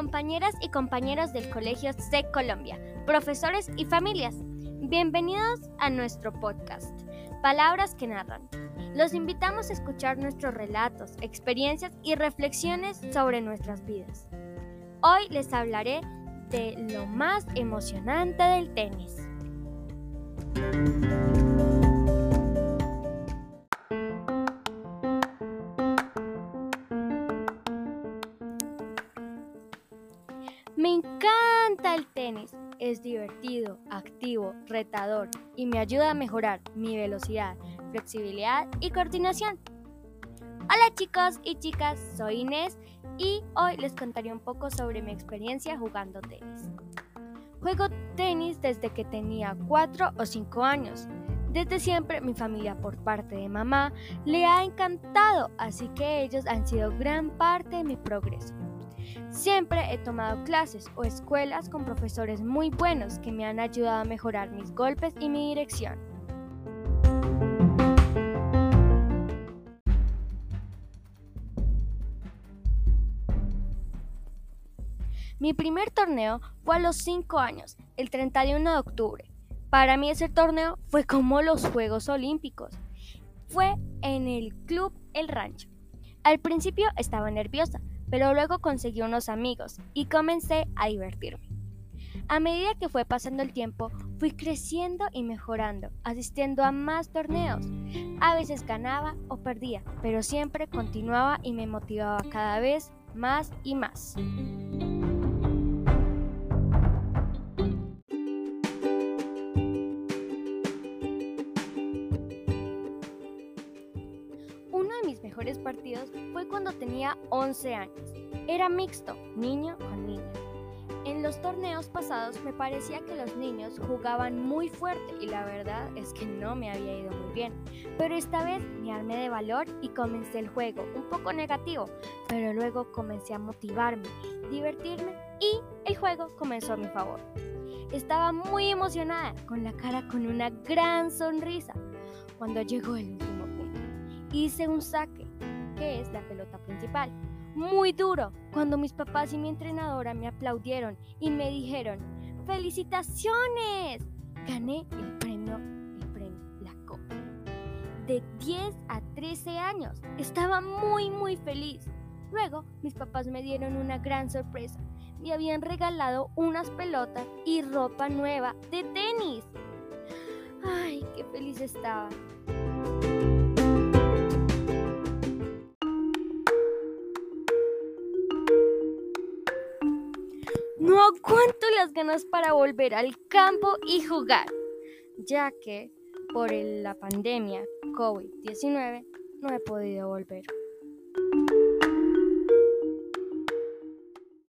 compañeras y compañeros del Colegio C Colombia, profesores y familias. Bienvenidos a nuestro podcast, Palabras que Narran. Los invitamos a escuchar nuestros relatos, experiencias y reflexiones sobre nuestras vidas. Hoy les hablaré de lo más emocionante del tenis. Me encanta el tenis. Es divertido, activo, retador y me ayuda a mejorar mi velocidad, flexibilidad y coordinación. Hola chicos y chicas, soy Inés y hoy les contaré un poco sobre mi experiencia jugando tenis. Juego tenis desde que tenía 4 o 5 años. Desde siempre mi familia por parte de mamá le ha encantado, así que ellos han sido gran parte de mi progreso. Siempre he tomado clases o escuelas con profesores muy buenos que me han ayudado a mejorar mis golpes y mi dirección. Mi primer torneo fue a los 5 años, el 31 de octubre. Para mí ese torneo fue como los Juegos Olímpicos. Fue en el Club El Rancho. Al principio estaba nerviosa, pero luego conseguí unos amigos y comencé a divertirme. A medida que fue pasando el tiempo, fui creciendo y mejorando, asistiendo a más torneos. A veces ganaba o perdía, pero siempre continuaba y me motivaba cada vez más y más. Mejores partidos fue cuando tenía 11 años. Era mixto, niño con niña. En los torneos pasados me parecía que los niños jugaban muy fuerte y la verdad es que no me había ido muy bien. Pero esta vez me armé de valor y comencé el juego, un poco negativo, pero luego comencé a motivarme, divertirme y el juego comenzó a mi favor. Estaba muy emocionada, con la cara con una gran sonrisa, cuando llegó el hice un saque, que es la pelota principal. Muy duro, cuando mis papás y mi entrenadora me aplaudieron y me dijeron, ¡Felicitaciones! Gané el premio, el premio, la copa. De 10 a 13 años. Estaba muy, muy feliz. Luego, mis papás me dieron una gran sorpresa. Me habían regalado unas pelotas y ropa nueva de tenis. ¡Ay, qué feliz estaba! No aguanto las ganas para volver al campo y jugar, ya que por la pandemia COVID-19 no he podido volver.